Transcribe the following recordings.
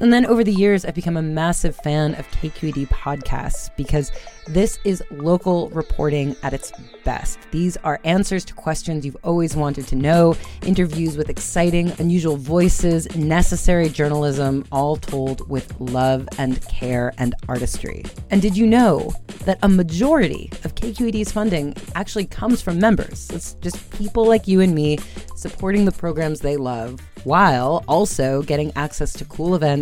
And then over the years, I've become a massive fan of KQED podcasts because this is local reporting at its best. These are answers to questions you've always wanted to know, interviews with exciting, unusual voices, necessary journalism, all told with love and care and artistry. And did you know that a majority of KQED's funding actually comes from members? It's just people like you and me supporting the programs they love while also getting access to cool events,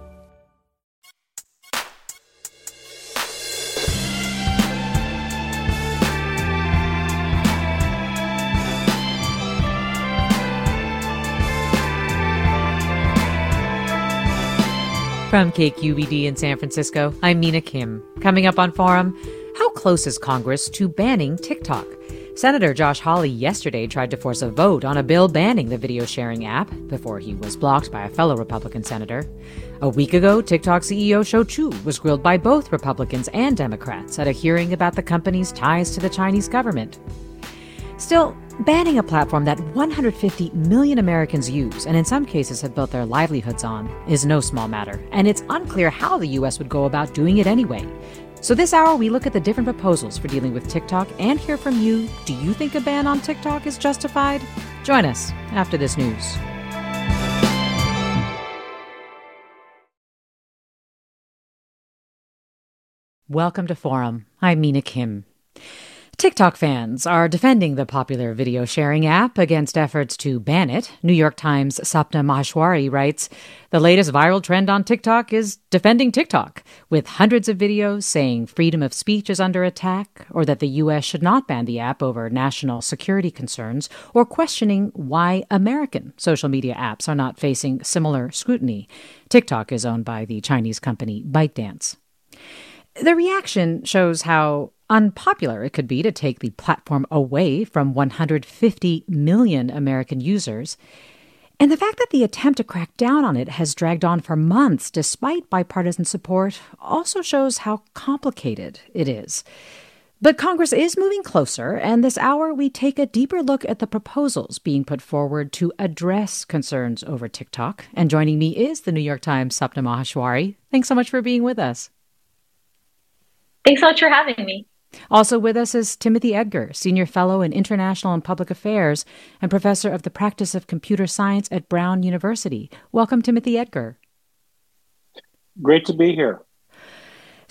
From KQED in San Francisco, I'm Mina Kim. Coming up on Forum, how close is Congress to banning TikTok? Senator Josh Hawley yesterday tried to force a vote on a bill banning the video sharing app before he was blocked by a fellow Republican senator. A week ago, TikTok CEO Shou Chew was grilled by both Republicans and Democrats at a hearing about the company's ties to the Chinese government. Still, banning a platform that 150 million Americans use and in some cases have built their livelihoods on is no small matter, and it's unclear how the U.S. would go about doing it anyway. So, this hour, we look at the different proposals for dealing with TikTok and hear from you. Do you think a ban on TikTok is justified? Join us after this news. Welcome to Forum. I'm Mina Kim. TikTok fans are defending the popular video sharing app against efforts to ban it. New York Times' Sapna Maheshwari writes The latest viral trend on TikTok is defending TikTok, with hundreds of videos saying freedom of speech is under attack, or that the U.S. should not ban the app over national security concerns, or questioning why American social media apps are not facing similar scrutiny. TikTok is owned by the Chinese company ByteDance. The reaction shows how unpopular it could be to take the platform away from 150 million American users. And the fact that the attempt to crack down on it has dragged on for months despite bipartisan support also shows how complicated it is. But Congress is moving closer, and this hour we take a deeper look at the proposals being put forward to address concerns over TikTok. And joining me is the New York Times' Sapna Maheshwari. Thanks so much for being with us. Thanks so much for having me. Also with us is Timothy Edgar, Senior Fellow in International and Public Affairs and Professor of the Practice of Computer Science at Brown University. Welcome, Timothy Edgar. Great to be here.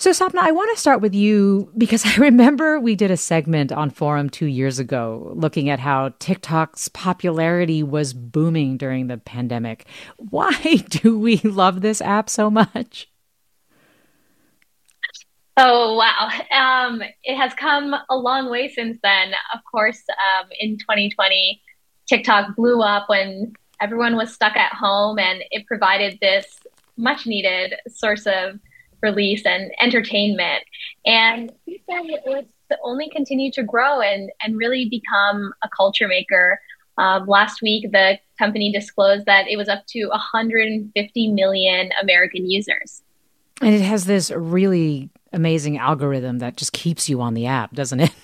So, Sapna, I want to start with you because I remember we did a segment on Forum two years ago looking at how TikTok's popularity was booming during the pandemic. Why do we love this app so much? Oh, wow. Um, it has come a long way since then. Of course, um, in 2020, TikTok blew up when everyone was stuck at home and it provided this much needed source of release and entertainment. And it's only continued to grow and, and really become a culture maker. Um, last week, the company disclosed that it was up to 150 million American users. And it has this really amazing algorithm that just keeps you on the app, doesn't it?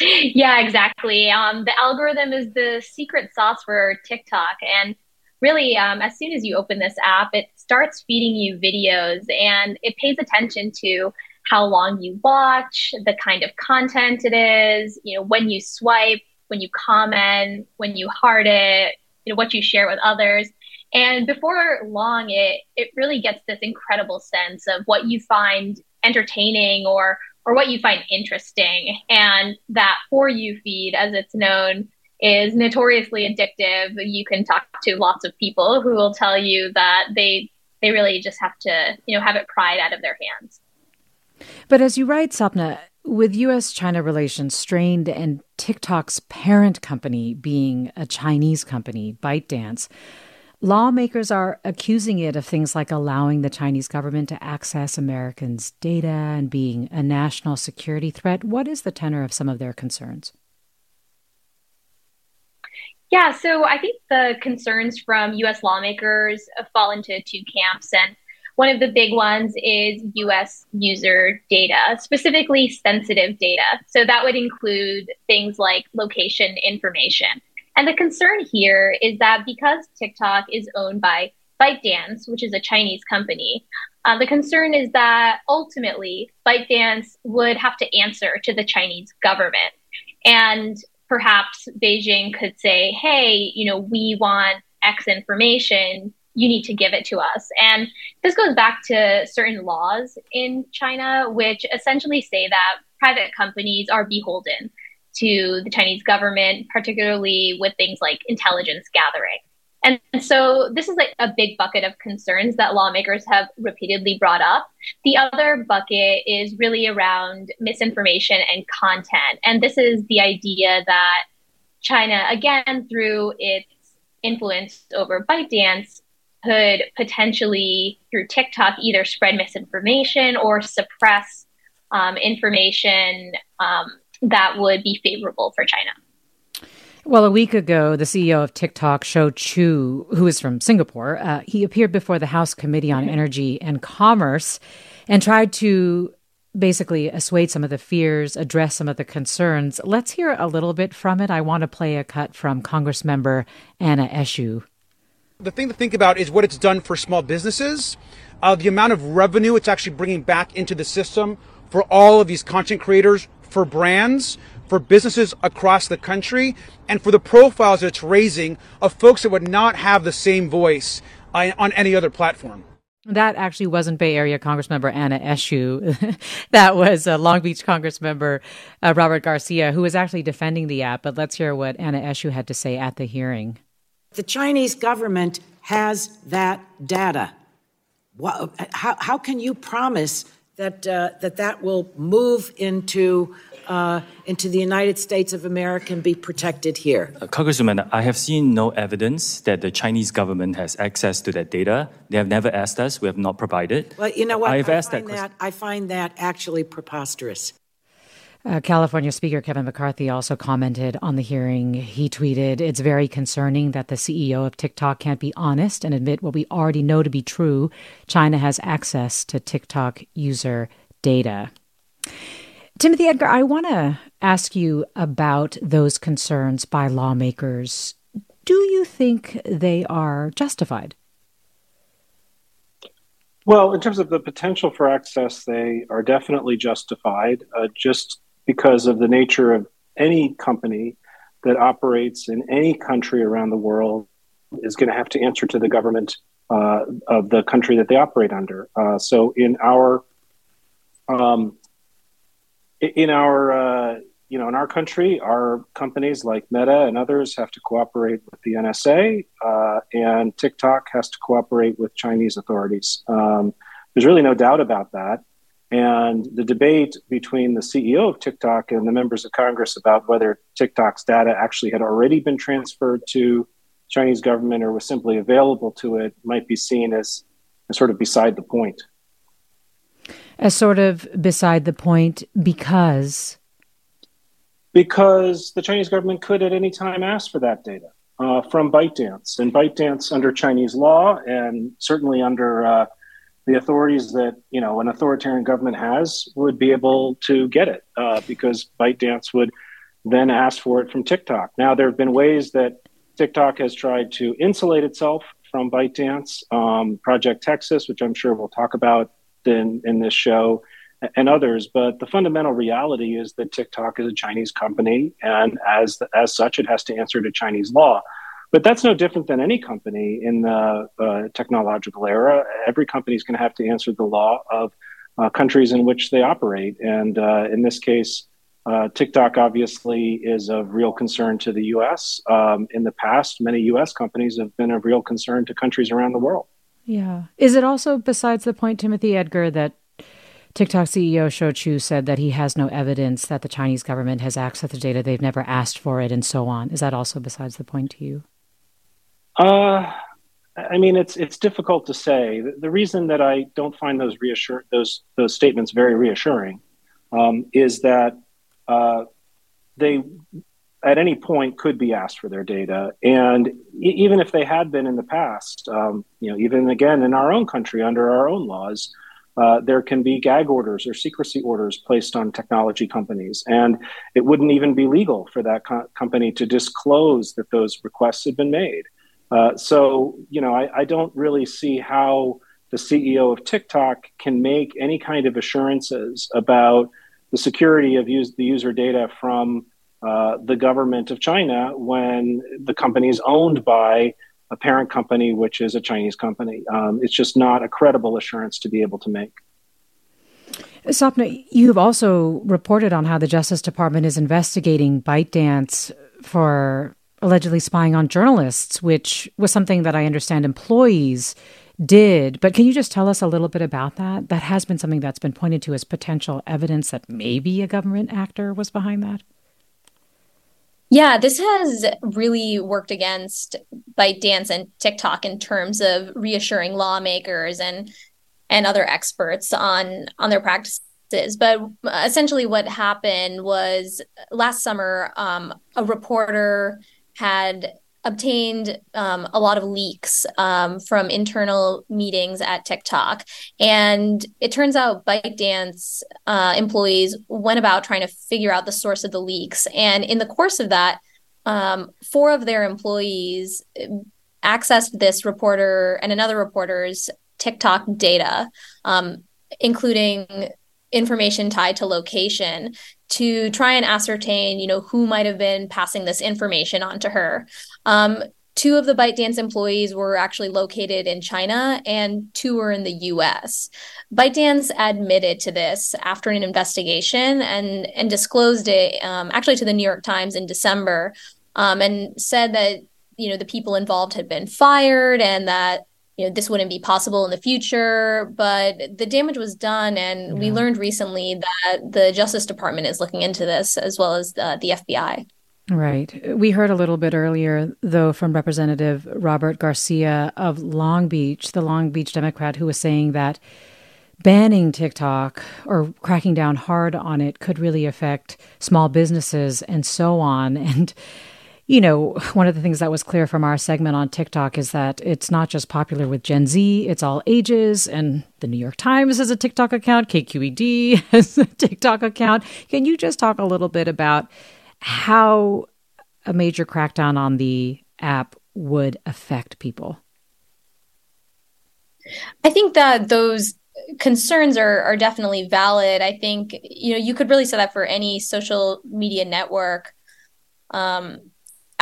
Yeah, exactly. Um, the algorithm is the secret sauce for TikTok. And really, um, as soon as you open this app, it starts feeding you videos and it pays attention to how long you watch, the kind of content it is, you know, when you swipe, when you comment, when you heart it, you know, what you share with others. And before long, it, it really gets this incredible sense of what you find entertaining or or what you find interesting. And that For You feed, as it's known, is notoriously addictive. You can talk to lots of people who will tell you that they they really just have to, you know, have it pried out of their hands. But as you write, Sapna, with US China relations strained and TikTok's parent company being a Chinese company, ByteDance, lawmakers are accusing it of things like allowing the Chinese government to access Americans' data and being a national security threat. What is the tenor of some of their concerns? Yeah, so I think the concerns from US lawmakers fall into two camps. And one of the big ones is US user data, specifically sensitive data. So that would include things like location information. And the concern here is that because TikTok is owned by ByteDance, which is a Chinese company, uh, the concern is that ultimately ByteDance would have to answer to the Chinese government. And perhaps Beijing could say, hey, you know, we want X information, you need to give it to us. And this goes back to certain laws in China, which essentially say that private companies are beholden to the Chinese government, particularly with things like intelligence gathering. And so this is like a big bucket of concerns that lawmakers have repeatedly brought up. The other bucket is really around misinformation and content. And this is the idea that China, again, through its influence over ByteDance, could potentially, through TikTok, either spread misinformation or suppress um, information um, that would be favorable for China. Well, a week ago, the CEO of TikTok, Shou Chew, who is from Singapore, uh, he appeared before the House Committee on Energy and Commerce and tried to basically assuage some of the fears, address some of the concerns. Let's hear a little bit from it. I want to play a cut from Congress member Anna Eshoo. The thing to think about is what it's done for small businesses, uh, the amount of revenue it's actually bringing back into the system for all of these content creators, for brands for businesses across the country and for the profiles that it's raising of folks that would not have the same voice uh, on any other platform. That actually wasn't Bay Area Congressmember Anna Eshoo. that was uh, Long Beach Congressmember uh, Robert Garcia, who was actually defending the app. But let's hear what Anna Eshoo had to say at the hearing. The Chinese government has that data. how, how can you promise that uh, that that will move into uh, into the United States of America and be protected here? Uh, Congresswoman, I have seen no evidence that the Chinese government has access to that data. They have never asked us. We have not provided. Well, you know what? I've I asked that, that. I find that actually preposterous. Uh, California Speaker Kevin McCarthy also commented on the hearing. He tweeted, It's very concerning that the CEO of TikTok can't be honest and admit what we already know to be true. China has access to TikTok user data. Timothy Edgar, I want to ask you about those concerns by lawmakers. Do you think they are justified? Well, in terms of the potential for access, they are definitely justified. Uh, just because of the nature of any company that operates in any country around the world is going to have to answer to the government uh, of the country that they operate under. Uh, so in our um, in our uh, you know in our country, our companies like Meta and others have to cooperate with the NSA, uh, and TikTok has to cooperate with Chinese authorities. Um, there's really no doubt about that. And the debate between the CEO of TikTok and the members of Congress about whether TikTok's data actually had already been transferred to Chinese government or was simply available to it might be seen as, as sort of beside the point. As sort of beside the point because because the Chinese government could at any time ask for that data uh, from ByteDance, and ByteDance under Chinese law and certainly under uh, the authorities that you know an authoritarian government has would be able to get it uh, because ByteDance would then ask for it from TikTok. Now there have been ways that TikTok has tried to insulate itself from ByteDance, um, Project Texas, which I'm sure we'll talk about in in this show, and others. But the fundamental reality is that TikTok is a Chinese company, and as as such, it has to answer to Chinese law. But that's no different than any company in the uh, technological era. Every company is going to have to answer the law of uh, countries in which they operate. And uh, in this case, uh, TikTok obviously is of real concern to the US. Um, in the past, many US companies have been of real concern to countries around the world. Yeah. Is it also besides the point, Timothy Edgar, that TikTok CEO Shou Chew said that he has no evidence that the Chinese government has access to data. They've never asked for it and so on. Is that also besides the point to you? Uh, I mean, it's it's difficult to say. The, the reason that I don't find those reassure those those statements very reassuring um, is that uh, they at any point could be asked for their data, and e- even if they had been in the past, um, you know, even again in our own country under our own laws. Uh, there can be gag orders or secrecy orders placed on technology companies, and it wouldn't even be legal for that co- company to disclose that those requests had been made. Uh, so, you know, I, I, don't really see how the CEO of TikTok can make any kind of assurances about the security of use, the user data from uh, the government of China when the company is owned by a parent company, which is a Chinese company. Um, it's just not a credible assurance to be able to make. Sapna, you've also reported on how the Justice Department is investigating ByteDance for allegedly spying on journalists, which was something that I understand employees did. But can you just tell us a little bit about that? That has been something that's been pointed to as potential evidence that maybe a government actor was behind that. Yeah, this has really worked against ByteDance and TikTok in terms of reassuring lawmakers and and other experts on on their practices. But essentially, what happened was last summer, um, a reporter had obtained um, a lot of leaks um, from internal meetings at TikTok. And it turns out ByteDance uh, employees went about trying to figure out the source of the leaks. And in the course of that, um, four of their employees accessed this reporter and another reporter's TikTok data, um, including information tied to location to try and ascertain, you know, who might have been passing this information on to her. Um, two of the ByteDance employees were actually located in China and two were in the US. ByteDance admitted to this after an investigation and, and disclosed it um, actually to the New York Times in December um, and said that, you know, the people involved had been fired and that you know this wouldn't be possible in the future but the damage was done and yeah. we learned recently that the justice department is looking into this as well as uh, the, the fbi right we heard a little bit earlier though from representative robert garcia of long beach the long beach democrat who was saying that banning TikTok or cracking down hard on it could really affect small businesses and so on. And you know, one of the things that was clear from our segment on TikTok is that it's not just popular with Gen Z, it's all ages. And the New York Times has a TikTok account, KQED has a TikTok account. Can you just talk a little bit about how a major crackdown on the app would affect people? I think that those concerns are are definitely valid. I think you know you could really say that for any social media network. Um,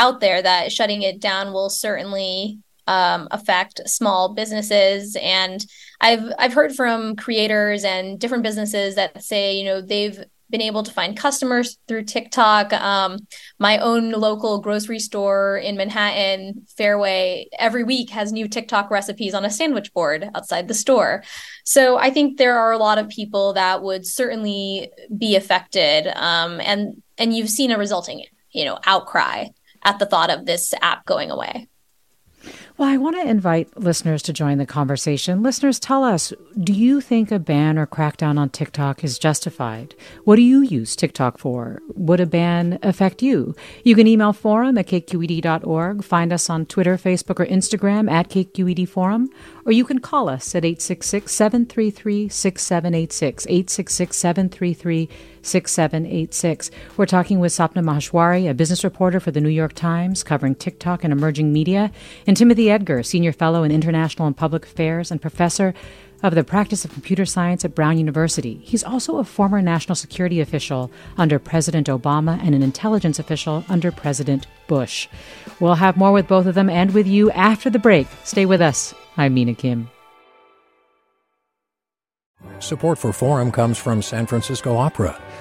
out there that shutting it down will certainly um, affect small businesses and i've i've heard from creators and different businesses that say you know they've been able to find customers through TikTok. Um, my own local grocery store in Manhattan, Fairway, every week has new TikTok recipes on a sandwich board outside the store. So I think there are a lot of people that would certainly be affected, um, and and you've seen a resulting you know outcry at the thought of this app going away. Well, I want to invite listeners to join the conversation. Listeners, tell us do you think a ban or crackdown on TikTok is justified? What do you use TikTok for? Would a ban affect you? You can email forum at kqed.org, find us on Twitter, Facebook, or Instagram at KQED Forum, or you can call us at 866 733 6786. 866 733 6786. We're talking with Sapna Maheshwari, a business reporter for the New York Times, covering TikTok and emerging media, and Timothy Edgar, senior fellow in international and public affairs and professor of the practice of computer science at Brown University. He's also a former national security official under President Obama and an intelligence official under President Bush. We'll have more with both of them and with you after the break. Stay with us. I'm Mina Kim. Support for Forum comes from San Francisco Opera.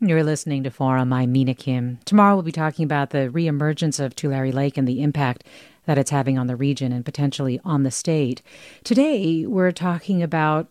You're listening to Forum. I'm Mina Kim. Tomorrow we'll be talking about the reemergence of Tulare Lake and the impact that it's having on the region and potentially on the state. Today we're talking about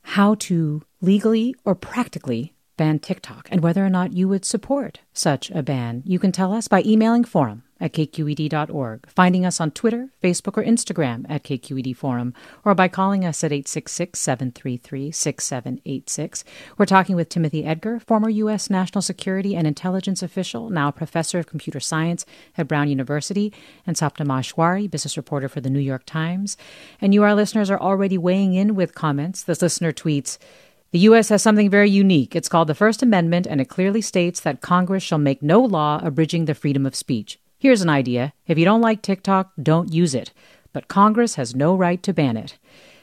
how to legally or practically ban TikTok and whether or not you would support such a ban. You can tell us by emailing forum at kqed.org, finding us on Twitter, Facebook, or Instagram at KQED Forum, or by calling us at 866 733 6786. We're talking with Timothy Edgar, former U.S. national security and intelligence official, now professor of computer science at Brown University, and Sapna Maheshwari, business reporter for the New York Times. And you, our listeners, are already weighing in with comments. This listener tweets, the U.S. has something very unique. It's called the First Amendment, and it clearly states that Congress shall make no law abridging the freedom of speech. Here's an idea. If you don't like TikTok, don't use it. But Congress has no right to ban it.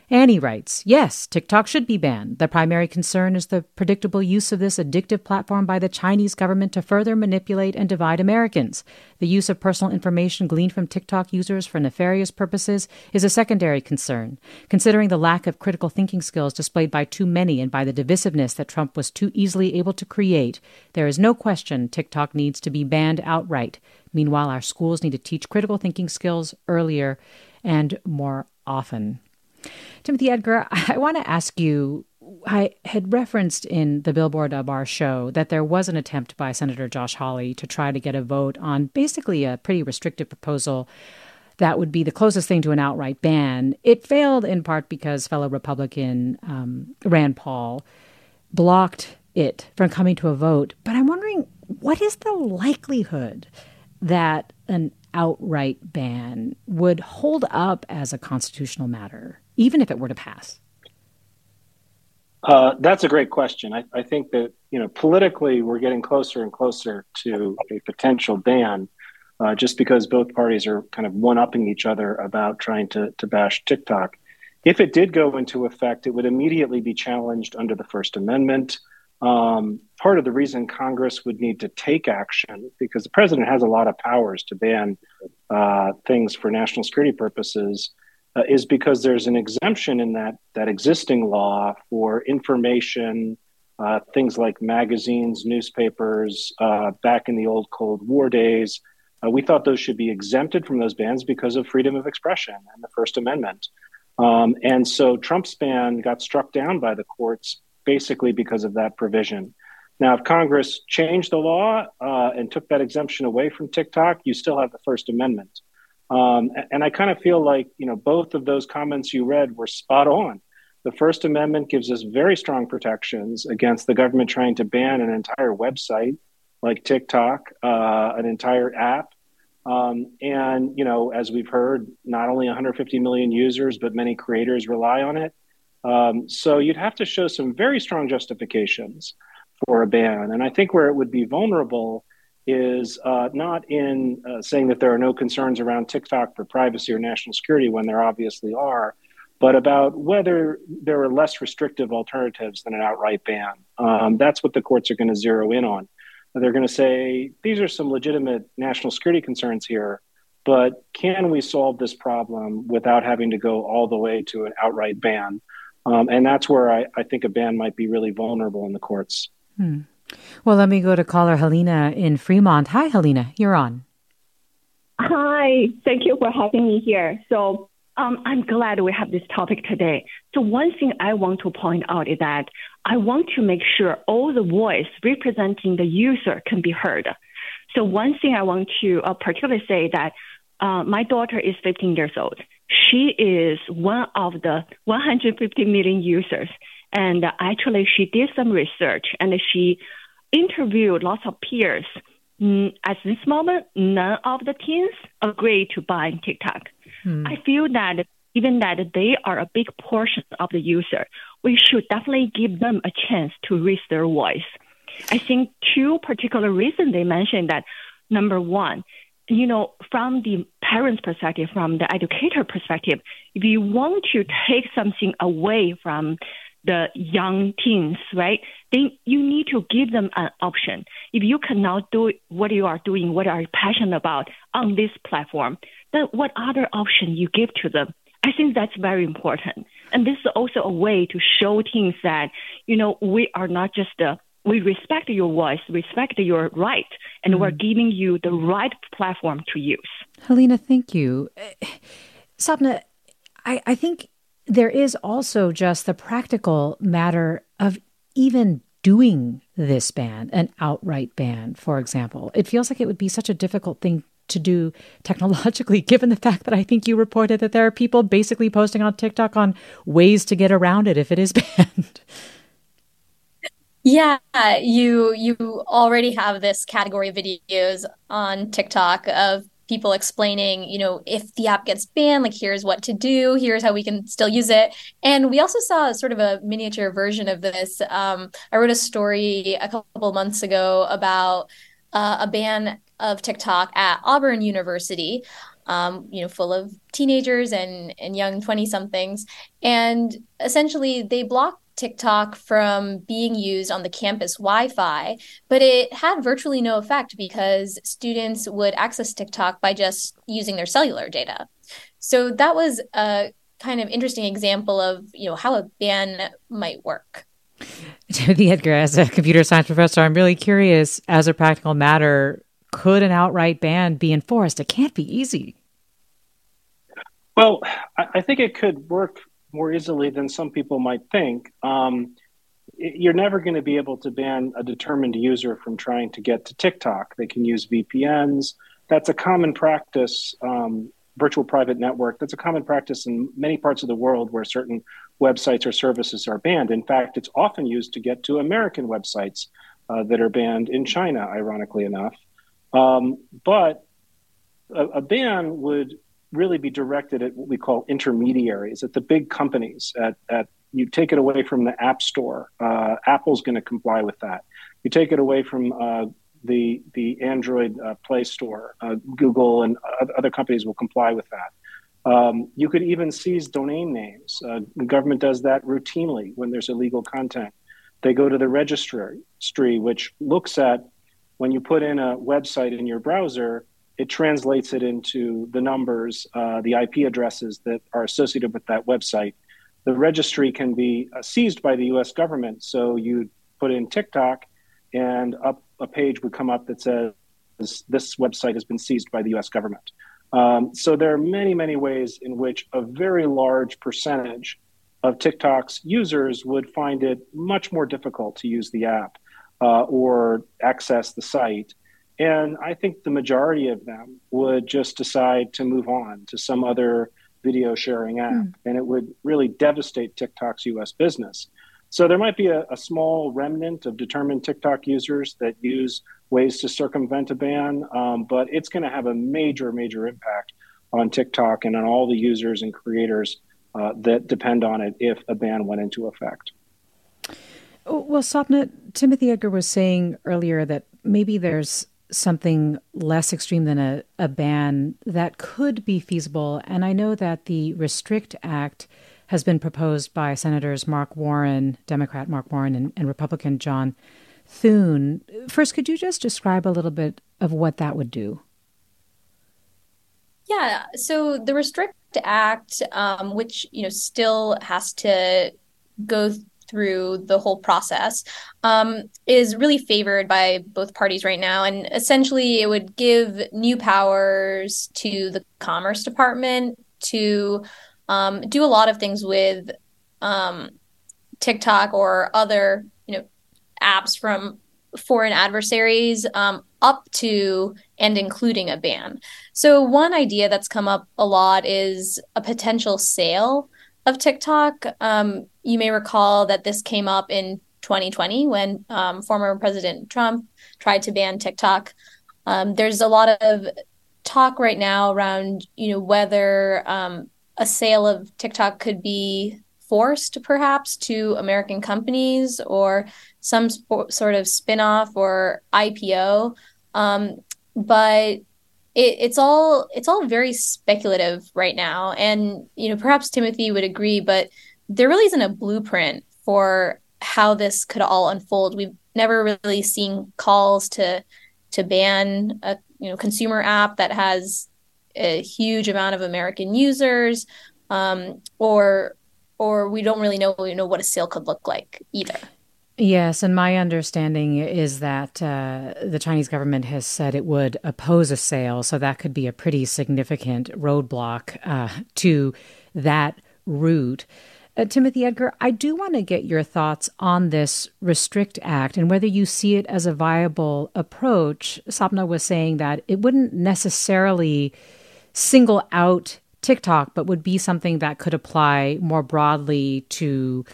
Annie writes, Yes, TikTok should be banned. The primary concern is the predictable use of this addictive platform by the Chinese government to further manipulate and divide Americans. The use of personal information gleaned from TikTok users for nefarious purposes is a secondary concern. Considering the lack of critical thinking skills displayed by too many and by the divisiveness that Trump was too easily able to create, there is no question TikTok needs to be banned outright. Meanwhile, our schools need to teach critical thinking skills earlier and more often. Timothy Edgar, I want to ask you I had referenced in the Billboard of our show that there was an attempt by Senator Josh Hawley to try to get a vote on basically a pretty restrictive proposal that would be the closest thing to an outright ban. It failed in part because fellow Republican um, Rand Paul blocked it from coming to a vote. But I'm wondering what is the likelihood that an outright ban would hold up as a constitutional matter? even if it were to pass? Uh, that's a great question. I, I, think that you know politically we're getting closer and closer to a potential ban, uh, just because both parties are kind of one-upping each other about trying to to bash TikTok. If it did go into effect, it would immediately be challenged under the First Amendment. Um, part of the reason Congress would need to take action, because the president has a lot of powers to ban uh, things for national security purposes, uh, is because there's an exemption in that that existing law for information, uh, things like magazines, newspapers. Uh, back in the old Cold War days, uh, we thought those should be exempted from those bans because of freedom of expression and the First Amendment. Um, and so Trump's ban got struck down by the courts basically because of that provision. Now, if Congress changed the law uh, and took that exemption away from TikTok, you still have the First Amendment. Um, and I kind of feel like, you know, both of those comments you read were spot on. The First Amendment gives us very strong protections against the government trying to ban an entire website like TikTok, uh, an entire app. Um, and, you know, as we've heard, not only 150 million users, but many creators rely on it. Um, so you'd have to show some very strong justifications for a ban. And I think where it would be vulnerable is uh, not in uh, saying that there are no concerns around TikTok for privacy or national security when there obviously are, but about whether there are less restrictive alternatives than an outright ban. Um, that's what the courts are going to zero in on. They're going to say these are some legitimate national security concerns here, but can we solve this problem without having to go all the way to an outright ban? Um, and that's where I, I, think a ban might be really vulnerable in the courts. Hmm. Well, let me go to caller Helena in Fremont. Hi, Helena, you're on. Hi, thank you for having me here. So, Um, I'm glad we have this topic today. So one thing I want to point out is that I want to make sure all the voice representing the user can be heard. So one thing I want to uh, particularly say that uh, my daughter is 15 years old. She is one of the 150 million users, and actually she did some research and she interviewed lots of peers. Mm, at this moment, none of the teens agree to buy TikTok. Hmm. I feel that even that they are a big portion of the user, we should definitely give them a chance to raise their voice. I think two particular reasons they mentioned that number one, you know, from the parent's perspective, from the educator perspective, if you want to take something away from the young teens, right? Then you need to give them an option. If you cannot do what you are doing, what are you passionate about on this platform, then what other option you give to them? I think that's very important. And this is also a way to show teens that, you know, we are not just a we respect your voice, respect your right, and mm we're giving you the right platform to use. Helena, thank you. Sapna, I, I think there is also just the practical matter of even doing this ban, an outright ban, for example. It feels like it would be such a difficult thing to do technologically, given the fact that I think you reported that there are people basically posting on TikTok on ways to get around it if it is banned. Yeah, you you already have this category of videos on TikTok of people explaining, you know, if the app gets banned, like here's what to do, here's how we can still use it. And we also saw sort of a miniature version of this. Um, I wrote a story a couple months ago about uh, a ban of TikTok at Auburn University. Um, you know, full of teenagers and and young twenty somethings, and essentially they blocked TikTok from being used on the campus Wi Fi, but it had virtually no effect because students would access TikTok by just using their cellular data. So that was a kind of interesting example of you know how a ban might work. Timothy Edgar, as a computer science professor, I'm really curious, as a practical matter, could an outright ban be enforced? It can't be easy. Well, I think it could work more easily than some people might think. Um, you're never going to be able to ban a determined user from trying to get to TikTok. They can use VPNs. That's a common practice. Um, virtual private network. That's a common practice in many parts of the world where certain websites or services are banned. In fact, it's often used to get to American websites uh, that are banned in China, ironically enough. Um, but a, a, ban would really be directed at what we call intermediaries, at the big companies. At, at you take it away from the App Store. Uh, Apple's going to comply with that. You take it away from uh, the the Android uh, Play Store. Uh, Google and other companies will comply with that. Um, you could even seize domain names. Uh, the government does that routinely when there's illegal content. They go to the registry, which looks at when you put in a website in your browser it translates it into the numbers, uh, the IP addresses that are associated with that website. The registry can be uh, seized by the US government. So you put in TikTok, and up a page would come up that says, This website has been seized by the US government. Um, so there are many, many ways in which a very large percentage of TikTok's users would find it much more difficult to use the app uh, or access the site and I think the majority of them would just decide to move on to some other video sharing app. Mm. And it would really devastate TikTok's US business. So there might be a, a, small remnant of determined TikTok users that use ways to circumvent a ban, um, but it's going to have a major, major impact on TikTok and on all the users and creators uh, that depend on it if a ban went into effect. Well, Sapna, Timothy Edgar was saying earlier that maybe there's something less extreme than a, a ban that could be feasible. And I know that the Restrict Act has been proposed by Senators Mark Warner, Democrat Mark Warner, and, and Republican John Thune. First, could you just describe a little bit of what that would do? Yeah, so the Restrict Act, um, which you know still has to go through the whole process um, is really favored by both parties right now. And essentially, it would give new powers to the Commerce Department to um, do a lot of things with um, TikTok or other you know apps from foreign adversaries um, up to and including a ban. So one idea that's come up a lot is a potential sale of TikTok. Um, you may recall that this came up in 2020 when um, former President Trump tried to ban TikTok. Um, there's a lot of talk right now around you know whether um, a sale of TikTok could be forced perhaps to American companies or some sp- sort of spin-off or IPO. Um, but it, it's all it's all very speculative right now, and you know perhaps Timothy would agree, but there really isn't a blueprint for how this could all unfold. We've never really seen calls to to ban a you know consumer app that has a huge amount of American users, um, or or we don't really know you know what a sale could look like either. Yes, and my understanding is that uh, the Chinese government has said it would oppose a sale, so that could be a pretty significant roadblock uh, to that route. Uh, Timothy Edgar, I do want to get your thoughts on this Restrict Act and whether you see it as a viable approach. Sapna was saying that it wouldn't necessarily single out TikTok, but would be something that could apply more broadly to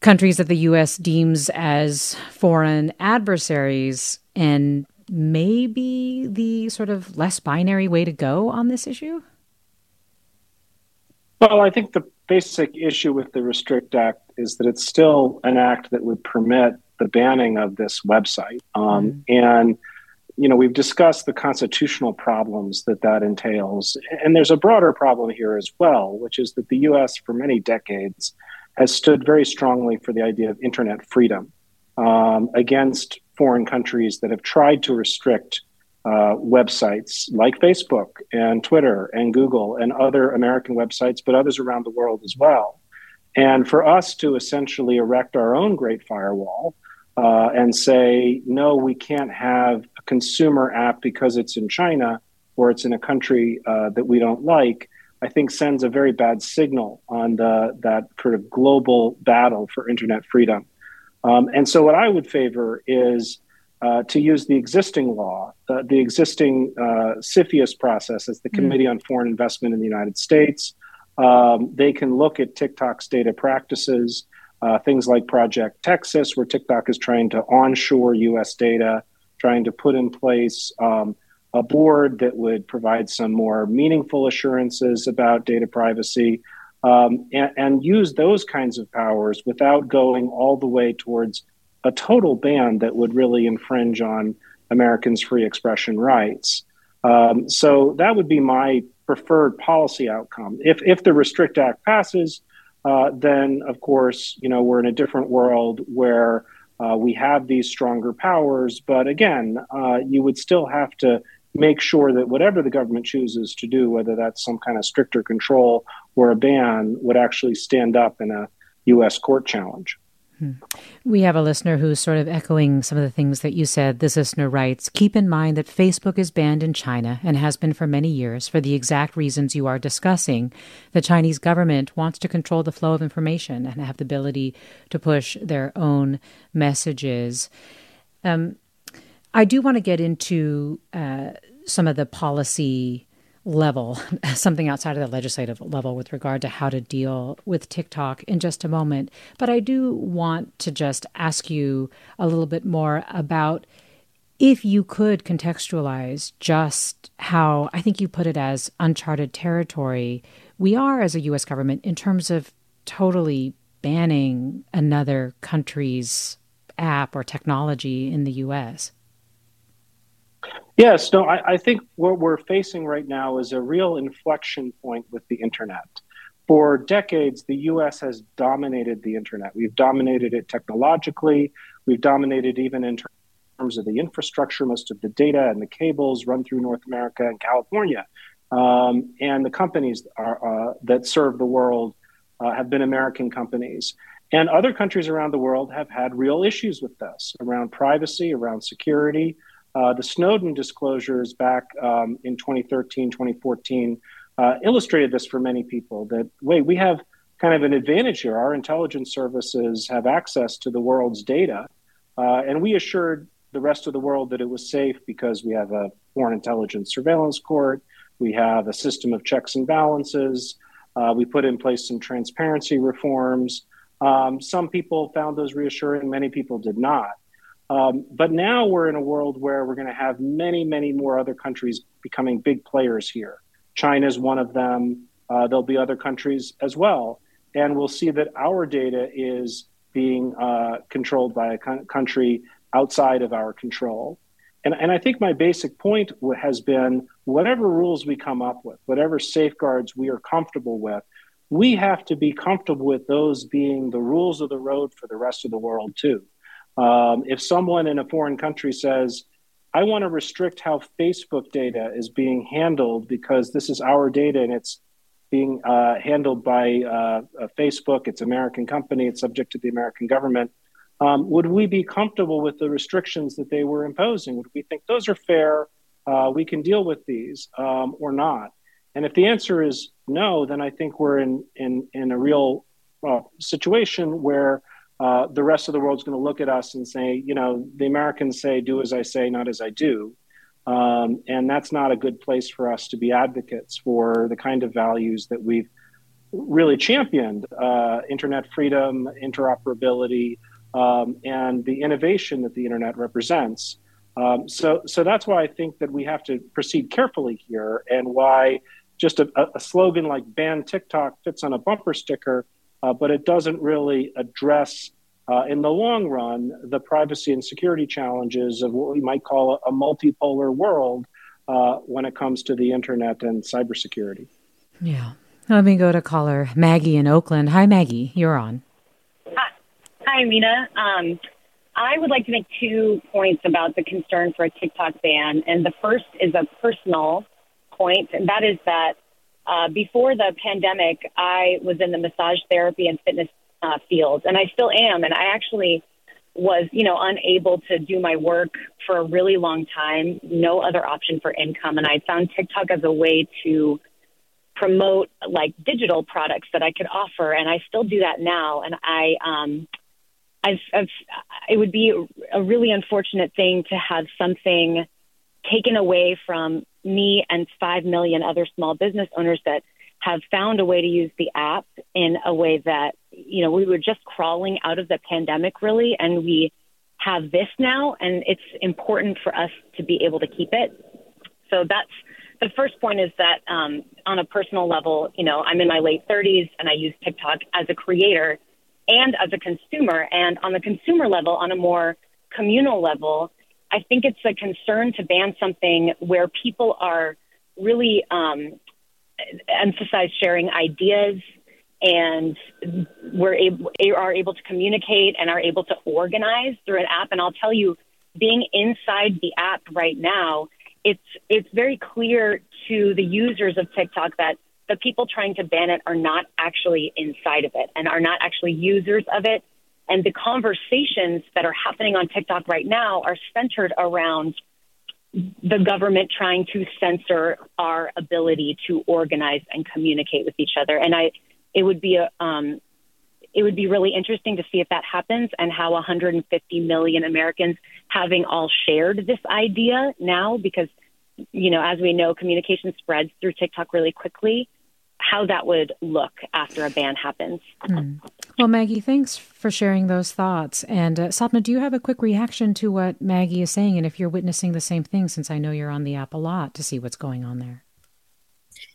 countries that the U.S. deems as foreign adversaries and maybe the sort of less binary way to go on this issue? Well, I think the basic issue with the Restrict Act is that it's still an act that would permit the banning of this website. Um, mm. And, you know, we've discussed the constitutional problems that that entails. And there's a broader problem here as well, which is that the U.S. for many decades has stood very strongly for the idea of internet freedom um, against foreign countries that have tried to restrict uh, websites like Facebook and Twitter and Google and other American websites, but others around the world as well. And for us to essentially erect our own great firewall uh, and say, no, we can't have a consumer app because it's in China or it's in a country uh, that we don't like, I think sends a very bad signal on the, that sort of global battle for internet freedom. Um, and so, what I would favor is uh, to use the existing law, uh, the existing uh, CFIUS process as the mm. Committee on Foreign Investment in the United States. Um, they can look at TikTok's data practices, uh, things like Project Texas, where TikTok is trying to onshore US data, trying to put in place um, a board that would provide some more meaningful assurances about data privacy um, and, and, use those kinds of powers without going all the way towards a total ban that would really infringe on Americans' free expression rights. Um, so that would be my preferred policy outcome. If if the Restrict Act passes, uh, then of course you know we're in a different world where uh, we have these stronger powers. But again, uh, you would still have to make sure that whatever the government chooses to do, whether that's some kind of stricter control or a ban, would actually stand up in a U.S. court challenge. We have a listener who's sort of echoing some of the things that you said. This listener writes Keep in mind that Facebook is banned in China and has been for many years for the exact reasons you are discussing. The Chinese government wants to control the flow of information and have the ability to push their own messages. Um, I do want to get into uh, some of the policy level, something outside of the legislative level with regard to how to deal with TikTok in just a moment. But I do want to just ask you a little bit more about if you could contextualize just how I think you put it as uncharted territory we are as a US government in terms of totally banning another country's app or technology in the US. Yes, no, I, I, think what we're facing right now is a real inflection point with the internet. For decades, the US has dominated the internet. We've dominated it technologically, we've dominated even in terms of the infrastructure. Most of the data and the cables run through North America and California. Um, and the companies are, uh, that serve the world uh, have been American companies. And other countries around the world have had real issues with this around privacy, around security. Uh, the Snowden disclosures back um, in 2013, 2014 uh, illustrated this for many people that, wait, we have kind of an advantage here. Our intelligence services have access to the world's data. Uh, and we assured the rest of the world that it was safe because we have a foreign intelligence surveillance court, we have a system of checks and balances, uh, we put in place some transparency reforms. Um, some people found those reassuring, many people did not. Um, but now we're in a world where we're going to have many, many more other countries becoming big players here. China is one of them. Uh, there'll be other countries as well. And we'll see that our data is being uh, controlled by a co- country outside of our control. And, and I think my basic point has been whatever rules we come up with, whatever safeguards we are comfortable with, we have to be comfortable with those being the rules of the road for the rest of the world, too. Um, if someone in a foreign country says, I want to restrict how Facebook data is being handled because this is our data and it's being uh, handled by uh, Facebook, it's American company, it's subject to the American government. Um, would we be comfortable with the restrictions that they were imposing? Would we think those are fair? Uh, we can deal with these um, or not? And if the answer is no, then I think we're in in in a real uh, situation where uh, the rest of the world's going to look at us and say, you know, the Americans say, "Do as I say, not as I do," um, and that's not a good place for us to be advocates for the kind of values that we've really championed: uh, internet freedom, interoperability um, and the innovation that the internet represents. Um, so, so that's why I think that we have to proceed carefully here, and why just a, a slogan like "ban TikTok" fits on a bumper sticker, uh, but it doesn't really address, uh, in the long run, the privacy and security challenges of what we might call a, a multipolar world uh, when it comes to the internet and cybersecurity. Yeah. Let me go to caller Maggie in Oakland. Hi, Maggie. You're on. Hi, Mina. Um, I would like to make two points about the concern for a TikTok ban. And the first is a personal point, and that is that uh, before the pandemic, I was in the massage therapy and fitness uh, field, and I still am. And I actually was, you know, unable to do my work for a really long time, no other option for income. And I found TikTok as a way to promote like digital products that I could offer. And I still do that now. And I, um, I've, I've, it would be a really unfortunate thing to have something taken away from me and 5 million other small business owners that have found a way to use the app in a way that, you know, we were just crawling out of the pandemic really, and we have this now, and it's important for us to be able to keep it. So that's the first point is that um, on a personal level, you know, I'm in my late 30s and I use TikTok as a creator and as a consumer. And on the consumer level, on a more communal level, I think it's a concern to ban something where people are really um, emphasize sharing ideas and we're able are able to communicate and are able to organize through an app. And I'll tell you, being inside the app right now, it's it's very clear to the users of TikTok that the people trying to ban it are not actually inside of it and are not actually users of it. And the conversations that are happening on TikTok right now are centered around the government trying to censor our ability to organize and communicate with each other. And I, it would be a, um, it would be really interesting to see if that happens and how 150 million Americans having all shared this idea now because you know as we know communication spreads through TikTok really quickly how that would look after a ban happens. Hmm. Well, Maggie, thanks for sharing those thoughts. And uh, Sapna, do you have a quick reaction to what Maggie is saying? And if you're witnessing the same thing, since I know you're on the app a lot to see what's going on there.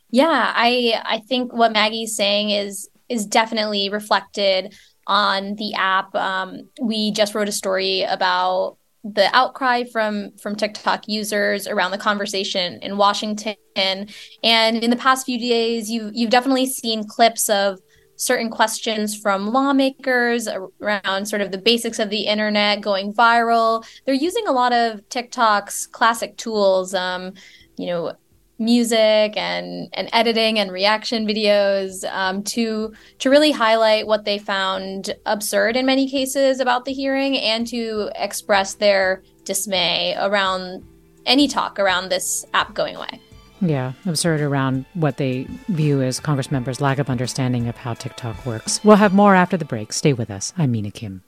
Yeah, I I think what Maggie's saying is is definitely reflected on the app. Um, we just wrote a story about the outcry from from TikTok users around the conversation in Washington. And in the past few days, you you've definitely seen clips of certain questions from lawmakers around sort of the basics of the internet going viral. They're using a lot of TikTok's classic tools, um, you know, music and and editing and reaction videos um, to to really highlight what they found absurd in many cases about the hearing and to express their dismay around any talk around this app going away. Yeah, absurd around what they view as Congress members' lack of understanding of how TikTok works. We'll have more after the break. Stay with us. I'm Mina Kim.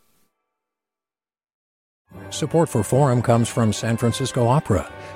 Support for Forum comes from San Francisco Opera.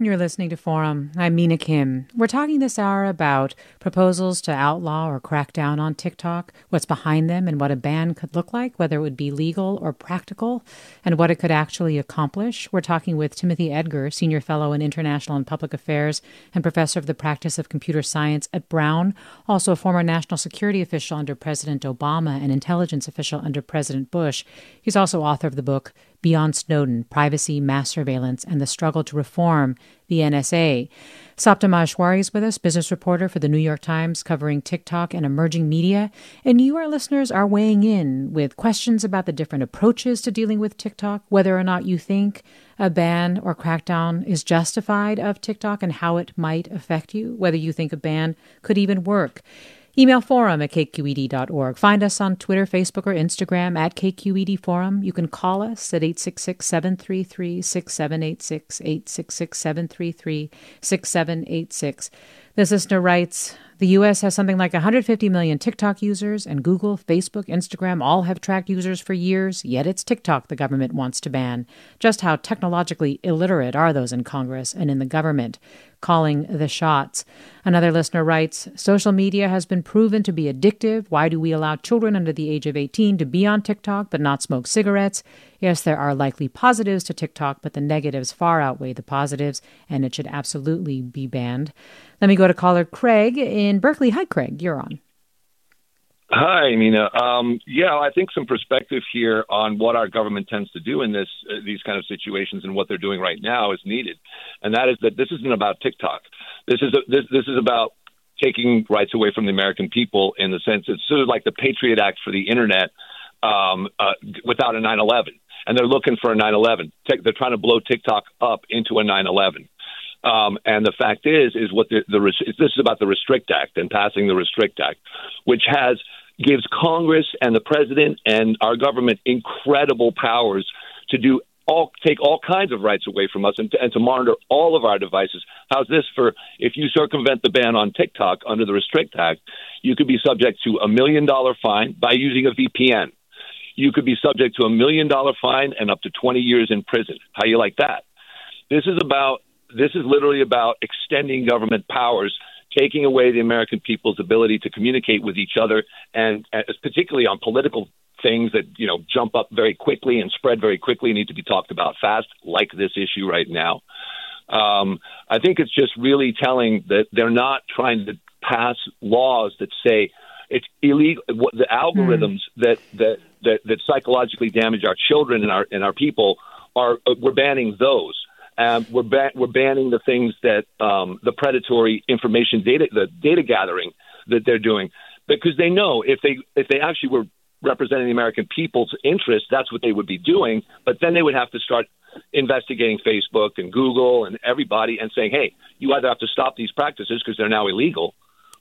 You're listening to Forum. I'm Mina Kim. We're talking this hour about proposals to outlaw or crack down on TikTok, what's behind them, and what a ban could look like, whether it would be legal or practical, and what it could actually accomplish. We're talking with Timothy Edgar, Senior Fellow in International and Public Affairs and Professor of the Practice of Computer Science at Brown, also a former national security official under President Obama and intelligence official under President Bush. He's also author of the book Beyond Snowden Privacy, Mass Surveillance, and the Struggle to Reform the NSA. Sapna Maheshwari is with us, business reporter for the New York Times, covering TikTok and emerging media. And you, our listeners, are weighing in with questions about the different approaches to dealing with TikTok, whether or not you think a ban or crackdown is justified of TikTok and how it might affect you, whether you think a ban could even work. Email forum at kqed.org. Find us on Twitter, Facebook, or Instagram at KQED Forum. You can call us at 866 733 6786, 866 733 6786. This listener writes The U.S. has something like 150 million TikTok users, and Google, Facebook, Instagram all have tracked users for years, yet it's TikTok the government wants to ban. Just how technologically illiterate are those in Congress and in the government? Calling the shots. Another listener writes Social media has been proven to be addictive. Why do we allow children under the age of 18 to be on TikTok but not smoke cigarettes? Yes, there are likely positives to TikTok, but the negatives far outweigh the positives, and it should absolutely be banned. Let me go to caller Craig in Berkeley. Hi, Craig. You're on. Hi, Mina. Um, yeah, I think some perspective here on what our government tends to do in this uh, these kind of situations and what they're doing right now is needed, and that is that this isn't about TikTok. This is a, this this is about taking rights away from the American people in the sense it's sort of like the Patriot Act for the internet um, uh, without a 9/11, and they're looking for a 9/11. They're trying to blow TikTok up into a 9/11. Um, and the fact is, is what the, the this is about the Restrict Act and passing the Restrict Act, which has gives Congress and the president and our government incredible powers to do all take all kinds of rights away from us and to, and to monitor all of our devices. How's this for if you circumvent the ban on TikTok under the Restrict Act, you could be subject to a million dollar fine by using a VPN. You could be subject to a million dollar fine and up to 20 years in prison. How you like that? This is about this is literally about extending government powers taking away the American people's ability to communicate with each other, and uh, particularly on political things that you know jump up very quickly and spread very quickly need to be talked about fast, like this issue right now. Um, I think it's just really telling that they're not trying to pass laws that say it's illegal. The algorithms mm. that, that that that psychologically damage our children and our and our people are uh, we're banning those. Um, we're ba- we're banning the things that um, the predatory information data the data gathering that they're doing because they know if they if they actually were representing the American people's interests, that's what they would be doing. But then they would have to start investigating Facebook and Google and everybody and saying, hey, you either have to stop these practices because they're now illegal,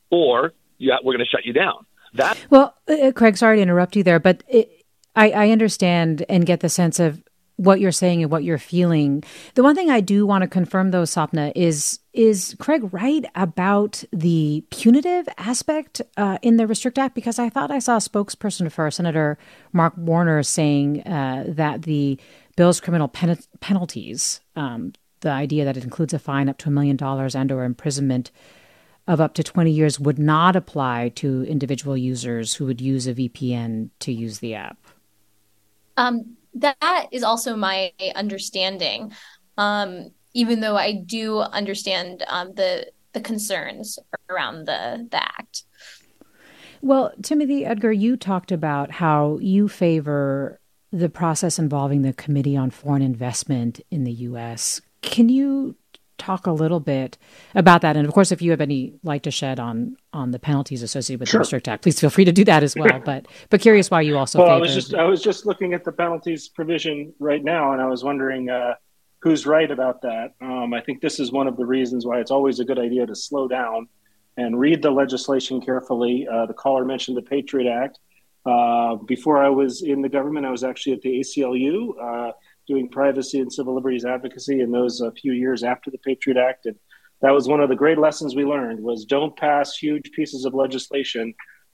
or yeah, we're going to shut you down. That well, uh, Craig, sorry to interrupt you there, but it, I, I understand and get the sense of what you're saying and what you're feeling. The one thing I do want to confirm though, Sapna, is is Craig right about the punitive aspect uh, in the Restrict Act? Because I thought I saw a spokesperson for Senator Mark Warner saying uh, that the bill's criminal pen- penalties, um, the idea that it includes a fine up to a million dollars and or imprisonment, of up to 20 years would not apply to individual users who would use a VPN to use the app. Um, that is also my understanding. Um, even though I do understand um, the the concerns around the the act. Well, Timothy Edgar, you talked about how you favor the process involving the Committee on Foreign Investment in the U.S. Can you talk a little bit about that? And of course, if you have any light to shed on on the penalties associated with sure. the Restrict Act, please feel free to do that as well. but but curious why you also. Well, I was just I was just looking at the penalties provision right now, and I was wondering uh, who's right about that. Um, I think this is one of the reasons why it's always a good idea to slow down and read the legislation carefully. Uh, the caller mentioned the Patriot Act. Uh, before I was in the government, I was actually at the ACLU uh, doing privacy and civil liberties advocacy in those a few years after the Patriot Act. And that was one of the great lessons we learned was don't pass huge pieces of legislation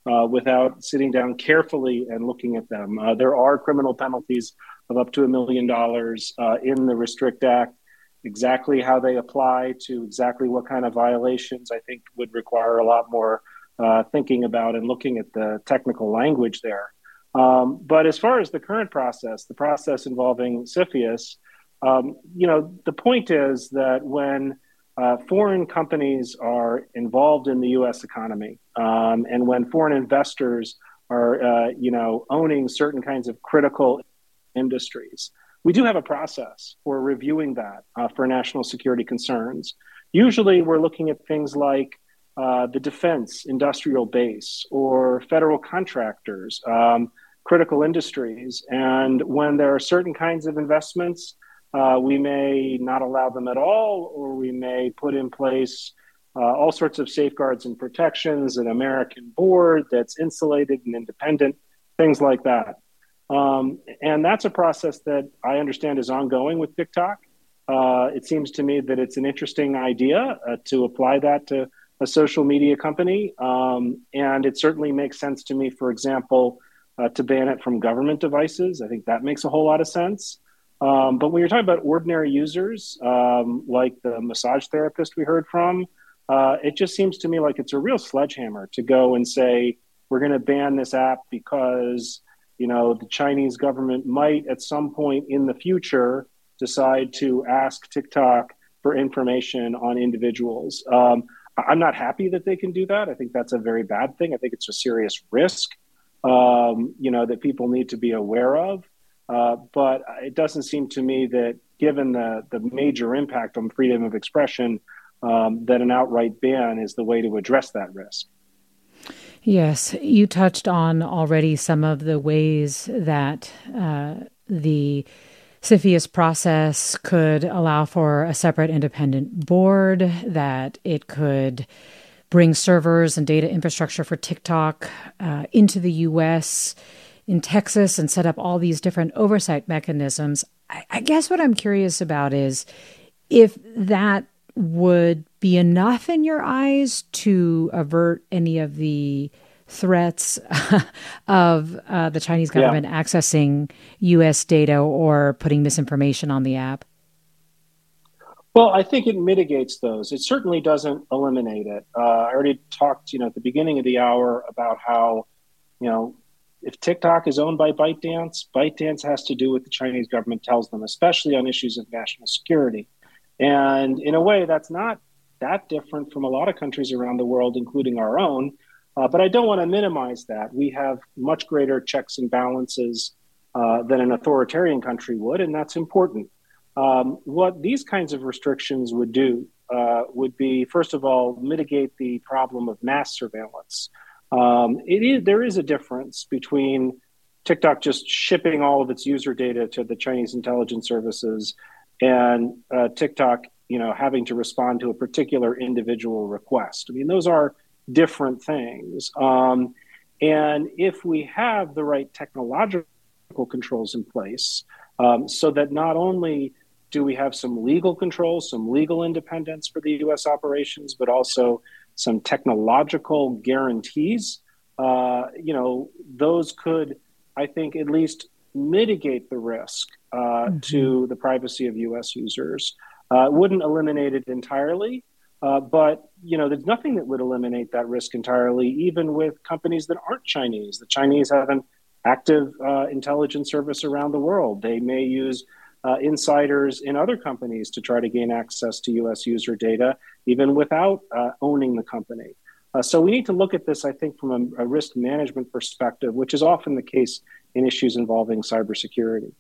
uh, without sitting down carefully and looking at them. Uh, there are criminal penalties of up to a million dollars uh, in the Restrict Act. Exactly how they apply to exactly what kind of violations, I think, would require a lot more uh, thinking about and looking at the technical language there. Um, but as far as the current process, the process involving CFIUS, um, you know, the point is that when uh, foreign companies are involved in the U.S. economy, um, and when foreign investors are, uh, you know, owning certain kinds of critical industries, we do have a process for reviewing that uh, for national security concerns. Usually, we're looking at things like uh, the defense industrial base or federal contractors, um, critical industries. And when there are certain kinds of investments, uh, we may not allow them at all, or we may put in place uh, all sorts of safeguards and protections, an American board that's insulated and independent, things like that. Um, and that's a process that I understand is ongoing with TikTok. Uh, it seems to me that it's an interesting idea uh, to apply that to a social media company. Um, and it certainly makes sense to me, for example, uh, to ban it from government devices. I think that makes a whole lot of sense. Um, but when you're talking about ordinary users, um, like the massage therapist we heard from, uh, it just seems to me like it's a real sledgehammer to go and say, we're going to ban this app because, you know, the Chinese government might at some point in the future decide to ask TikTok for information on individuals. Um, I'm not happy that they can do that. I think that's a very bad thing. I think it's a serious risk, um, you know, that people need to be aware of. Uh, but it doesn't seem to me that, given the the major impact on freedom of expression, um, that an outright ban is the way to address that risk. Yes, you touched on already some of the ways that uh, the CFIUS process could allow for a separate independent board, that it could bring servers and data infrastructure for TikTok uh, into the US, in Texas, and set up all these different oversight mechanisms. I, I guess what I'm curious about is if that would be enough in your eyes to avert any of the threats of uh, the Chinese government yeah. accessing U.S. data or putting misinformation on the app? Well, I think it mitigates those. It certainly doesn't eliminate it. Uh, I already talked, you know, at the beginning of the hour about how, you know, if TikTok is owned by ByteDance, ByteDance has to do what the Chinese government tells them, especially on issues of national security. And in a way, that's not that different from a lot of countries around the world, including our own, uh, but I don't want to minimize that. We have much greater checks and balances uh, than an authoritarian country would, and that's important. Um, what these kinds of restrictions would do uh, would be, first of all, mitigate the problem of mass surveillance. Um, it is, there is a difference between TikTok just shipping all of its user data to the Chinese intelligence services and uh, TikTok, you know, having to respond to a particular individual request. I mean, those are different things. Um, and if we have the right technological controls in place, um, so that not only do we have some legal controls, some legal independence for the US operations, but also some technological guarantees, uh, you know, those could, I think, at least mitigate the risk uh, mm-hmm. to the privacy of US users. Uh, wouldn't eliminate it entirely, Uh, but you know, there's nothing that would eliminate that risk entirely, even with companies that aren't Chinese. The Chinese have an active uh, intelligence service around the world. They may use uh, insiders in other companies to try to gain access to U.S. user data, even without uh, owning the company. Uh, so we need to look at this, I think, from a, a risk management perspective, which is often the case in issues involving cybersecurity.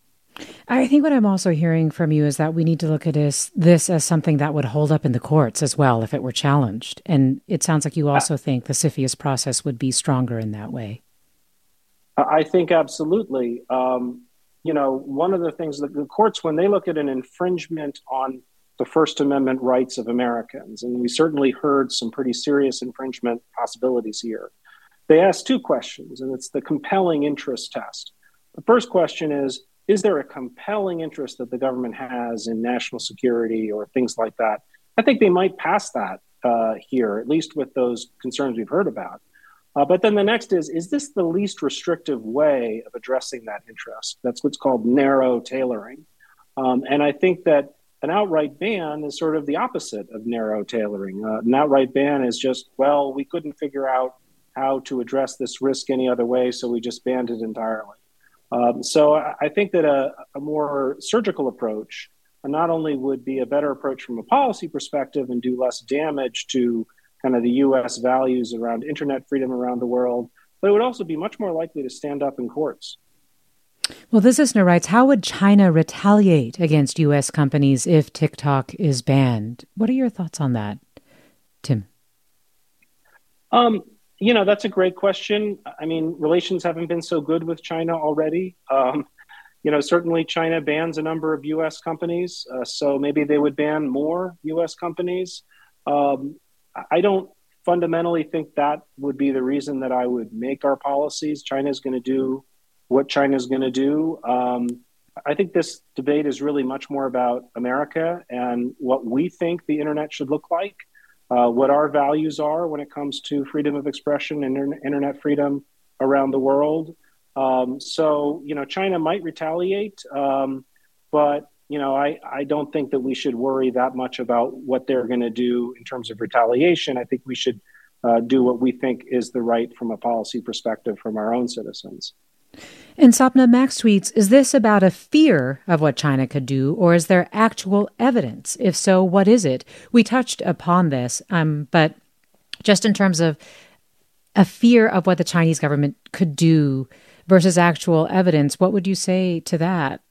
I think what I'm also hearing from you is that we need to look at this, this as something that would hold up in the courts as well if it were challenged. And it sounds like you also think the CFIUS process would be stronger in that way. I think absolutely. Um, you know, one of the things that the courts, when they look at an infringement on the First Amendment rights of Americans, and we certainly heard some pretty serious infringement possibilities here, they ask two questions, and it's the compelling interest test. The first question is Is there a compelling interest that the government has in national security or things like that? I think they might pass that uh, here, at least with those concerns we've heard about. Uh, but then the next is is this the least restrictive way of addressing that interest? That's what's called narrow tailoring. Um, and I think that an outright ban is sort of the opposite of narrow tailoring. Uh, an outright ban is just, well, we couldn't figure out how to address this risk any other way, so we just banned it entirely. Um, so I, think that a, a more surgical approach not only would be a better approach from a policy perspective and do less damage to kind of the US values around internet freedom around the world, but it would also be much more likely to stand up in courts. Well, this listener writes How would China retaliate against U.S. companies if TikTok is banned? What are your thoughts on that, Tim? Um, you know, that's a great question. I mean, relations haven't been so good with China already. Um, you know, certainly China bans a number of U.S. companies, uh, so maybe they would ban more U.S. companies. Um, I don't fundamentally think that would be the reason that I would make our policies. China is going to do what China is going to do. Um, I think this debate is really much more about America and what we think the internet should look like, uh, what our values are when it comes to freedom of expression and internet freedom around the world. Um, so, you know, China might retaliate, um, but you know, I, I don't think that we should worry that much about what they're going to do in terms of retaliation. I think we should uh, do what we think is the right from a policy perspective from our own citizens. And Sapna Max tweets, is this about a fear of what China could do, or is there actual evidence? If so, what is it? We touched upon this, um, but just in terms of a fear of what the Chinese government could do versus actual evidence, what would you say to that?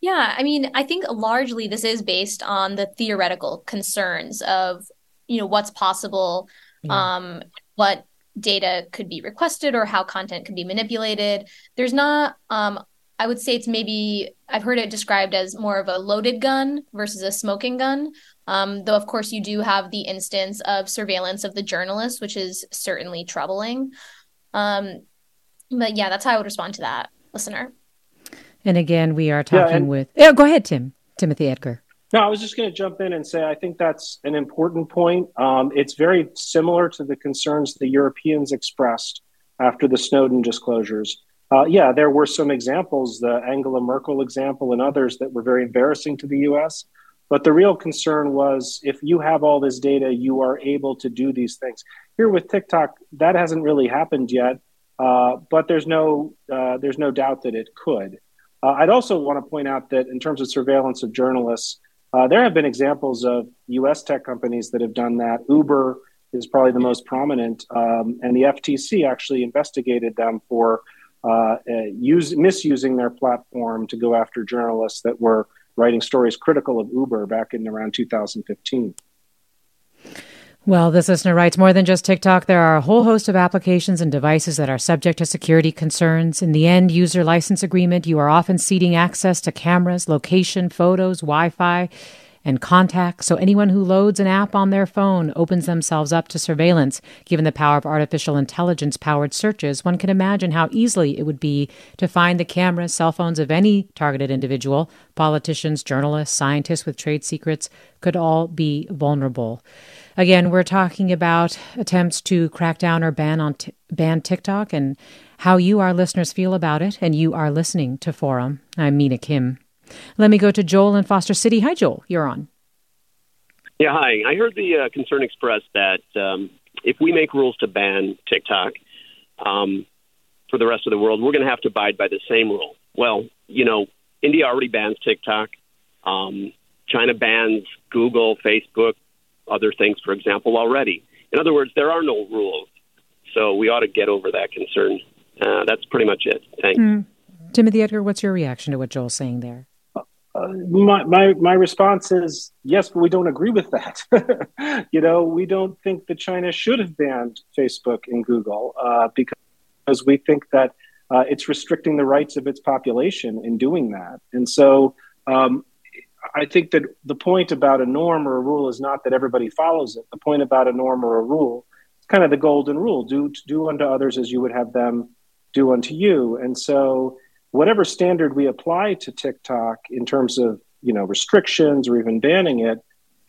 Yeah, I mean, I think largely this is based on the theoretical concerns of, you know, what's possible, yeah. um, what data could be requested or how content could be manipulated. There's not um, I would say it's maybe I've heard it described as more of a loaded gun versus a smoking gun. Um, though of course you do have the instance of surveillance of the journalists, which is certainly troubling. Um, but yeah, that's how I would respond to that, listener. And again, we are talking yeah, and, with. Oh, go ahead, Tim. Timothy Edgar. No, I was just going to jump in and say I think that's an important point. Um, it's very similar to the concerns the Europeans expressed after the Snowden disclosures. Uh, yeah, there were some examples, the Angela Merkel example and others that were very embarrassing to the US. But the real concern was if you have all this data, you are able to do these things. Here with TikTok, that hasn't really happened yet, uh, but there's no uh, there's no doubt that it could. Uh, I'd also want to point out that in terms of surveillance of journalists, uh, there have been examples of US tech companies that have done that. Uber is probably the most prominent, um, and the FTC actually investigated them for uh, use, misusing their platform to go after journalists that were writing stories critical of Uber back in around 2015. Well, this listener writes more than just TikTok. There are a whole host of applications and devices that are subject to security concerns. In the end user license agreement, you are often ceding access to cameras, location, photos, Wi Fi, and contacts. So anyone who loads an app on their phone opens themselves up to surveillance. Given the power of artificial intelligence powered searches, one can imagine how easily it would be to find the cameras, cell phones of any targeted individual. Politicians, journalists, scientists with trade secrets could all be vulnerable. Again, we're talking about attempts to crack down or ban on t- ban TikTok and how you, our listeners, feel about it. And you are listening to Forum. I'm Mina Kim. Let me go to Joel in Foster City. Hi, Joel. You're on. Yeah, hi. I heard the uh, concern expressed that um, if we make rules to ban TikTok um, for the rest of the world, we're going to have to abide by the same rule. Well, you know, India already bans TikTok. Um, China bans Google, Facebook, other things, for example, already. In other words, there are no rules. So we ought to get over that concern. Uh, that's pretty much it. Thanks. Mm. Timothy Edgar, what's your reaction to what Joel's saying there? Uh, my, my my response is yes, but we don't agree with that. you know, we don't think that China should have banned Facebook and Google uh, because we think that uh, it's restricting the rights of its population in doing that. And so, um, I think that the point about a norm or a rule is not that everybody follows it. The point about a norm or a rule is kind of the golden rule: do do unto others as you would have them do unto you. And so whatever standard we apply to TikTok in terms of you know restrictions or even banning it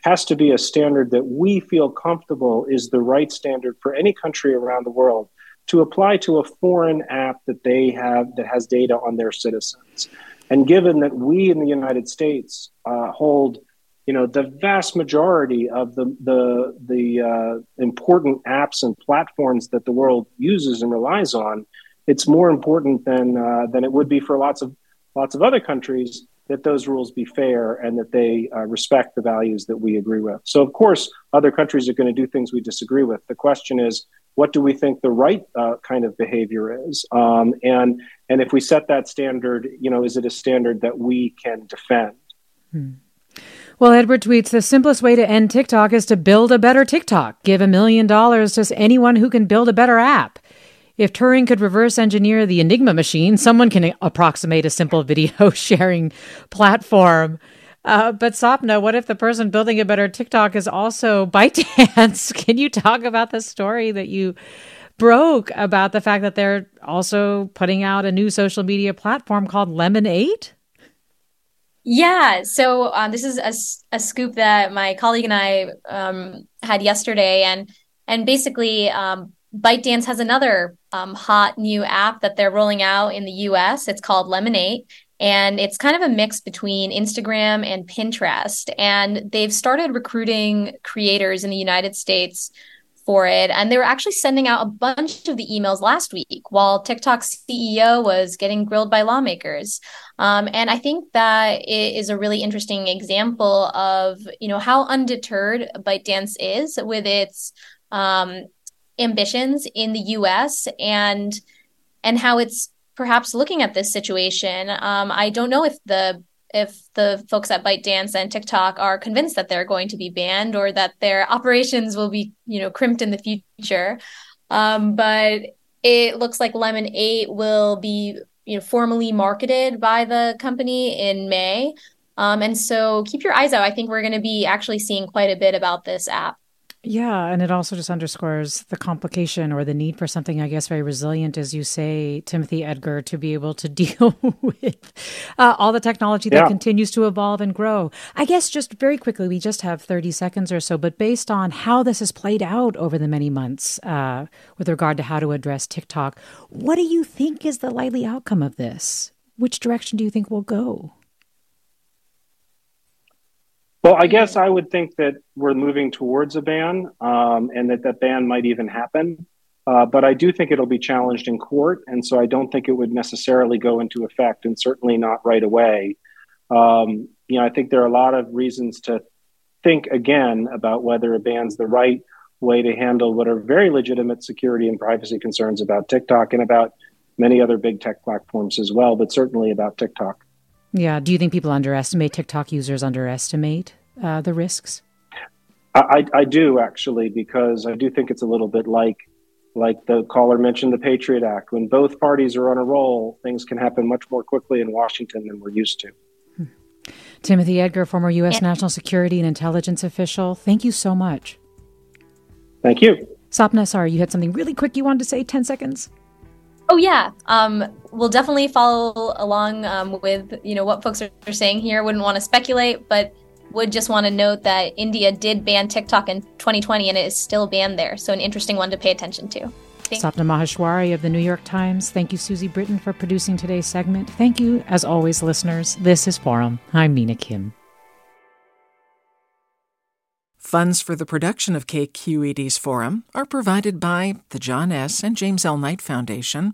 has to be a standard that we feel comfortable is the right standard for any country around the world to apply to a foreign app that they have that has data on their citizens. And given that we in the United States uh, hold, you know, the vast majority of the the the uh, important apps and platforms that the world uses and relies on, it's more important than uh, than it would be for lots of lots of other countries that those rules be fair and that they uh, respect the values that we agree with. So, of course, other countries are going to do things we disagree with. The question is, what do we think the right uh, kind of behavior is? Um, and and if we set that standard, you know, is it a standard that we can defend? Hmm. Well, Edward tweets the simplest way to end TikTok is to build a better TikTok. Give a million dollars to anyone who can build a better app. If Turing could reverse engineer the Enigma machine, someone can approximate a simple video sharing platform. Uh, but Sapna, what if the person building a better TikTok is also ByteDance? can you talk about the story that you broke about the fact that they're also putting out a new social media platform called Lemon8? Yeah, so um, this is a, a, scoop that my colleague and I um, had yesterday, and and basically, um, ByteDance has another um, hot new app that they're rolling out in the US. It's called Lemon8. And it's kind of a mix between Instagram and Pinterest. And they've started recruiting creators in the United States for it. And they were actually sending out a bunch of the emails last week while TikTok's CEO was getting grilled by lawmakers. Um, and I think that it is a really interesting example of, you know, how undeterred ByteDance is with its um, ambitions in the US and and how it's perhaps looking at this situation. Um, I don't know if the if the folks at ByteDance and TikTok are convinced that they're going to be banned or that their operations will be, you know, crimped in the future. Um, but it looks like Lemon8 will be, you know, formally marketed by the company in May. Um, and so keep your eyes out. I think we're going to be actually seeing quite a bit about this app. Yeah, and it also just underscores the complication or the need for something, I guess, very resilient, as you say, Timothy Edgar, to be able to deal with uh, all the technology that yeah. continues to evolve and grow. I guess just very quickly, we just have 30 seconds or so, but based on how this has played out over the many months uh, with regard to how to address TikTok, what do you think is the likely outcome of this? Which direction do you think will go? Well, I guess I would think that we're moving towards a ban um, and that that ban might even happen. Uh, but I do think it'll be challenged in court. And so I don't think it would necessarily go into effect and certainly not right away. Um, you know, I think there are a lot of reasons to think again about whether a ban's the right way to handle what are very legitimate security and privacy concerns about TikTok and about many other big tech platforms as well, but certainly about TikTok. Yeah. Do you think people underestimate TikTok users underestimate uh, the risks? I, I do actually because I do think it's a little bit like like the caller mentioned the Patriot Act. When both parties are on a roll, things can happen much more quickly in Washington than we're used to. Hmm. Timothy Edgar, former U.S. National Security and Intelligence official, thank you so much. Thank you. Sapna, sorry, you had something really quick you wanted to say, 10 seconds? Oh yeah, um, we'll definitely follow along um, with you know what folks are, are saying here. Wouldn't want to speculate, but would just want to note that India did ban TikTok in 2020, and it is still banned there. So an interesting one to pay attention to. Sapna Maheshwari of the New York Times. Thank you, Susie Britton, for producing today's segment. Thank you, as always, listeners. This is Forum. I'm Mina Kim. Funds for the production of KQED's forum are provided by the John S. and James L. Knight Foundation,